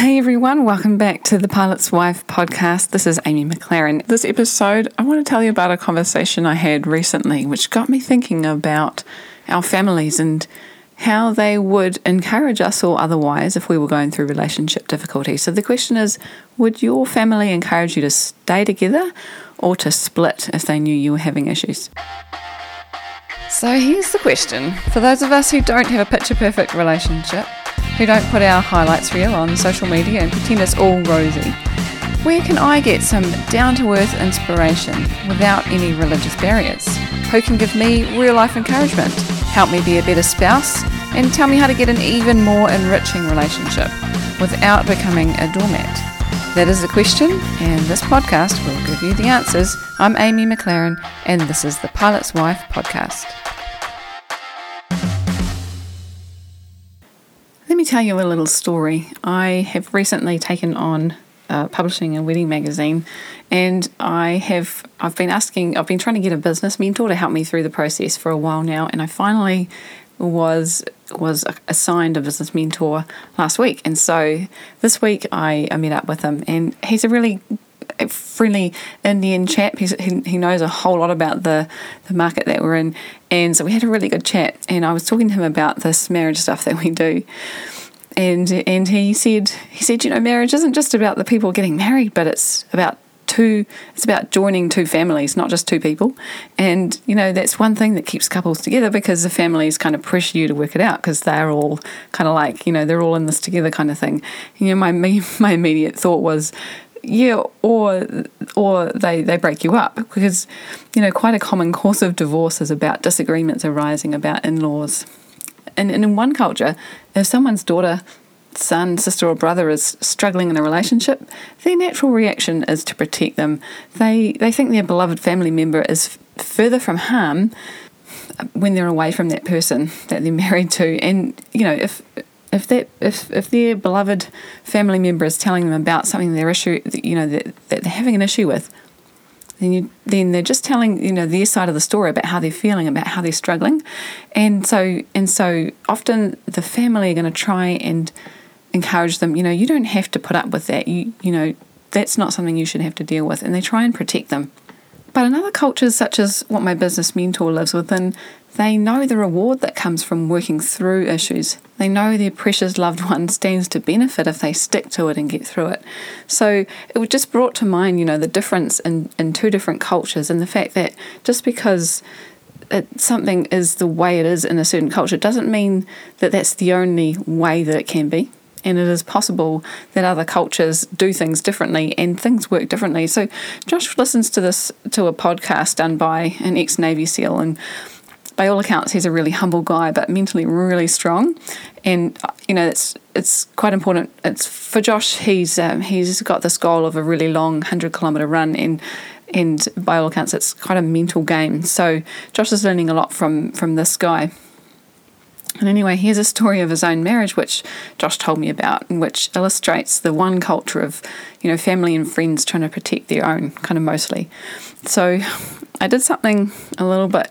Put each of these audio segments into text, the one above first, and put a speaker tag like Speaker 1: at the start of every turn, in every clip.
Speaker 1: Hey everyone, welcome back to the Pilot's Wife podcast. This is Amy McLaren. This episode, I want to tell you about a conversation I had recently, which got me thinking about our families and how they would encourage us or otherwise if we were going through relationship difficulties. So the question is would your family encourage you to stay together or to split if they knew you were having issues? So here's the question for those of us who don't have a picture perfect relationship, who don't put our highlights reel on social media and pretend it's all rosy, where can I get some down to earth inspiration without any religious barriers? Who can give me real life encouragement? help me be a better spouse, and tell me how to get an even more enriching relationship without becoming a doormat? That is the question, and this podcast will give you the answers. I'm Amy McLaren, and this is the Pilot's Wife podcast. Me tell you a little story. I have recently taken on uh, publishing a wedding magazine, and I have I've been asking I've been trying to get a business mentor to help me through the process for a while now, and I finally was was assigned a business mentor last week, and so this week I, I met up with him, and he's a really friendly Indian chap. He's, he, he knows a whole lot about the, the market that we're in. And so we had a really good chat. And I was talking to him about this marriage stuff that we do and and he said he said you know marriage isn't just about the people getting married but it's about two it's about joining two families not just two people and you know that's one thing that keeps couples together because the families kind of pressure you to work it out because they're all kind of like you know they're all in this together kind of thing you know my my immediate thought was yeah or or they they break you up because you know quite a common course of divorce is about disagreements arising about in-laws and, and in one culture, if someone's daughter, son, sister, or brother is struggling in a relationship, their natural reaction is to protect them. They they think their beloved family member is f- further from harm when they're away from that person that they're married to, and you know if if that if, if their beloved family member is telling them about something their issue you know that, that they're having an issue with then you then they're just telling you know their side of the story about how they're feeling about how they're struggling. And so and so often the family are going to try and encourage them you know you don't have to put up with that. You you know that's not something you should have to deal with. And they try and protect them but in other cultures such as what my business mentor lives within they know the reward that comes from working through issues. They know their precious loved one stands to benefit if they stick to it and get through it. So it just brought to mind, you know, the difference in, in two different cultures and the fact that just because it, something is the way it is in a certain culture doesn't mean that that's the only way that it can be. And it is possible that other cultures do things differently and things work differently. So Josh listens to this to a podcast done by an ex Navy SEAL and by all accounts, he's a really humble guy, but mentally really strong. And you know, it's it's quite important. It's for Josh. He's um, he's got this goal of a really long hundred kilometer run, and and by all accounts, it's quite a mental game. So Josh is learning a lot from from this guy. And anyway, here's a story of his own marriage, which Josh told me about, and which illustrates the one culture of, you know, family and friends trying to protect their own, kind of mostly. So I did something a little bit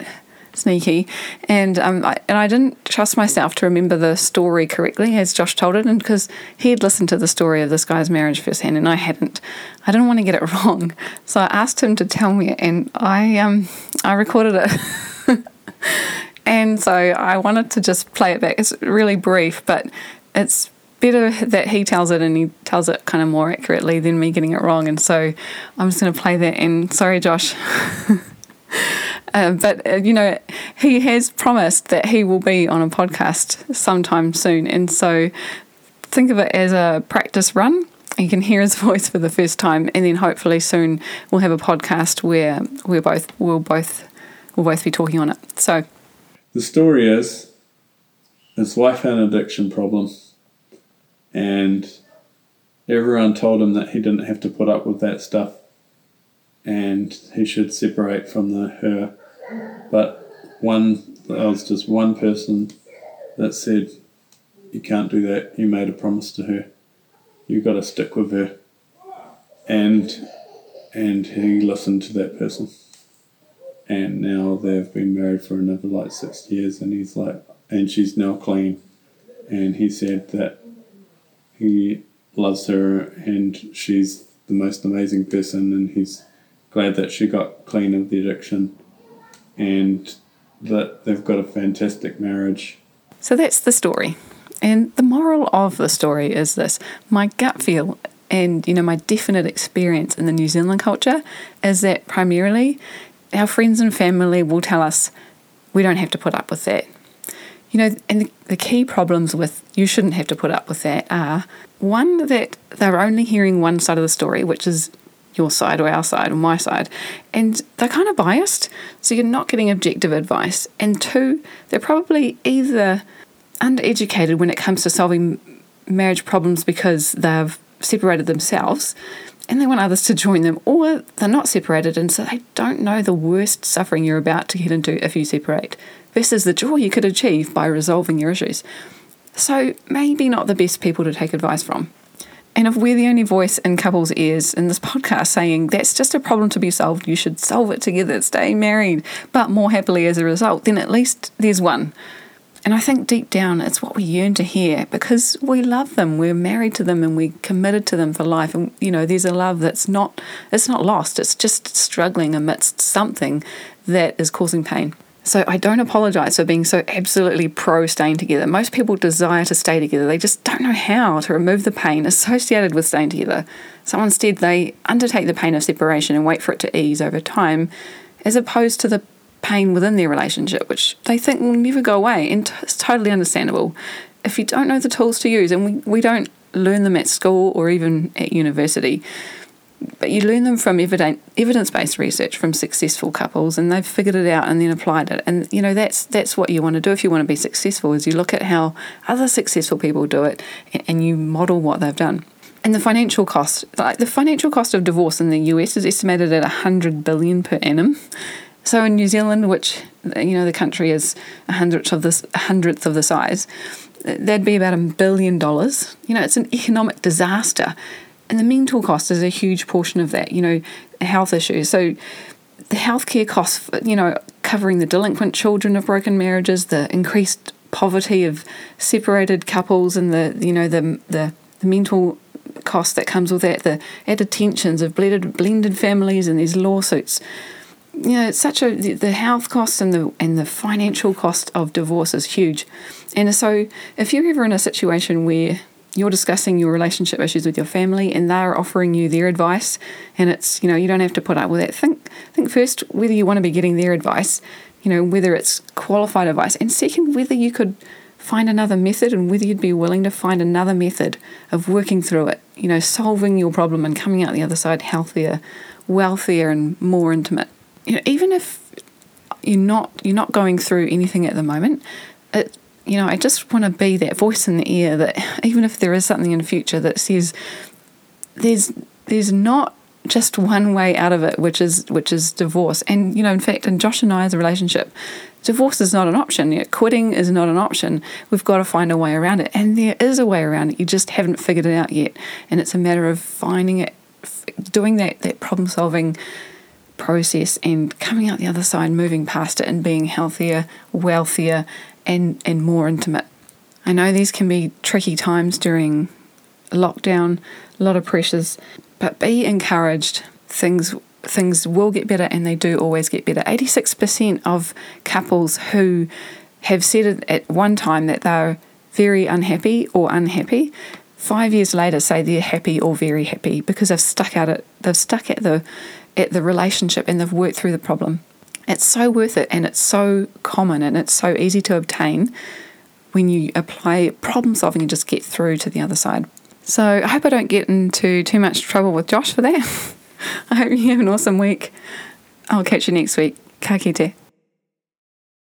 Speaker 1: sneaky, and um, I, and I didn't trust myself to remember the story correctly as Josh told it, and because he had listened to the story of this guy's marriage firsthand, and I hadn't, I didn't want to get it wrong, so I asked him to tell me, and I um I recorded it, and so I wanted to just play it back. It's really brief, but it's better that he tells it and he tells it kind of more accurately than me getting it wrong. And so I'm just going to play that. And sorry, Josh. Uh, but uh, you know, he has promised that he will be on a podcast sometime soon, and so think of it as a practice run. You can hear his voice for the first time, and then hopefully soon we'll have a podcast where we're both we'll both we'll both be talking on it. So
Speaker 2: the story is his wife had an addiction problem, and everyone told him that he didn't have to put up with that stuff and he should separate from the her but one, there was just one person that said, you can't do that. You made a promise to her. You've got to stick with her. And and he listened to that person. And now they've been married for another like six years, and he's like, and she's now clean. And he said that he loves her and she's the most amazing person and he's glad that she got clean of the addiction and that they've got a fantastic marriage.
Speaker 1: So that's the story. And the moral of the story is this my gut feel and you know my definite experience in the New Zealand culture is that primarily our friends and family will tell us we don't have to put up with that. You know, and the, the key problems with you shouldn't have to put up with that are one, that they're only hearing one side of the story, which is your side or our side or my side, and they're kind of biased, so you're not getting objective advice. And two, they're probably either undereducated when it comes to solving marriage problems because they've separated themselves and they want others to join them, or they're not separated and so they don't know the worst suffering you're about to get into if you separate versus the joy you could achieve by resolving your issues. So, maybe not the best people to take advice from. And if we're the only voice in couples' ears in this podcast saying that's just a problem to be solved, you should solve it together, stay married, but more happily as a result, then at least there's one. And I think deep down it's what we yearn to hear because we love them, we're married to them and we're committed to them for life. And you know, there's a love that's not it's not lost, it's just struggling amidst something that is causing pain. So I don't apologize for being so absolutely pro staying together. Most people desire to stay together. They just don't know how to remove the pain associated with staying together. So instead, they undertake the pain of separation and wait for it to ease over time, as opposed to the pain within their relationship, which they think will never go away. And it's totally understandable. If you don't know the tools to use, and we, we don't learn them at school or even at university, but you learn them from evidence based research from successful couples and they've figured it out and then applied it and you know that's that's what you want to do if you want to be successful is you look at how other successful people do it and you model what they've done and the financial cost like the financial cost of divorce in the US is estimated at 100 billion per annum so in New Zealand which you know the country is a hundredth of this hundredth of the size that'd be about a billion dollars you know it's an economic disaster and the mental cost is a huge portion of that, you know, health issues. So the healthcare costs, you know, covering the delinquent children of broken marriages, the increased poverty of separated couples, and the you know the the, the mental cost that comes with that, the added tensions of blended blended families and these lawsuits. You know, it's such a the health cost and the and the financial cost of divorce is huge, and so if you're ever in a situation where you're discussing your relationship issues with your family and they're offering you their advice and it's you know you don't have to put up with that think think first whether you want to be getting their advice you know whether it's qualified advice and second whether you could find another method and whether you'd be willing to find another method of working through it you know solving your problem and coming out the other side healthier wealthier and more intimate you know even if you're not you're not going through anything at the moment it you know, I just want to be that voice in the ear that even if there is something in the future that says there's there's not just one way out of it, which is which is divorce. And you know, in fact, in Josh and I's relationship, divorce is not an option. You know, quitting is not an option. We've got to find a way around it, and there is a way around it. You just haven't figured it out yet, and it's a matter of finding it, doing that that problem solving process and coming out the other side, moving past it, and being healthier, wealthier, and, and more intimate. I know these can be tricky times during lockdown, a lot of pressures, but be encouraged. Things things will get better and they do always get better. 86% of couples who have said at one time that they're very unhappy or unhappy, five years later say they're happy or very happy because they've stuck at it. They've stuck at the at the relationship and they've worked through the problem. It's so worth it and it's so common and it's so easy to obtain when you apply problem solving and just get through to the other side. So I hope I don't get into too much trouble with Josh for that. I hope you have an awesome week. I'll catch you next week. Ka kite.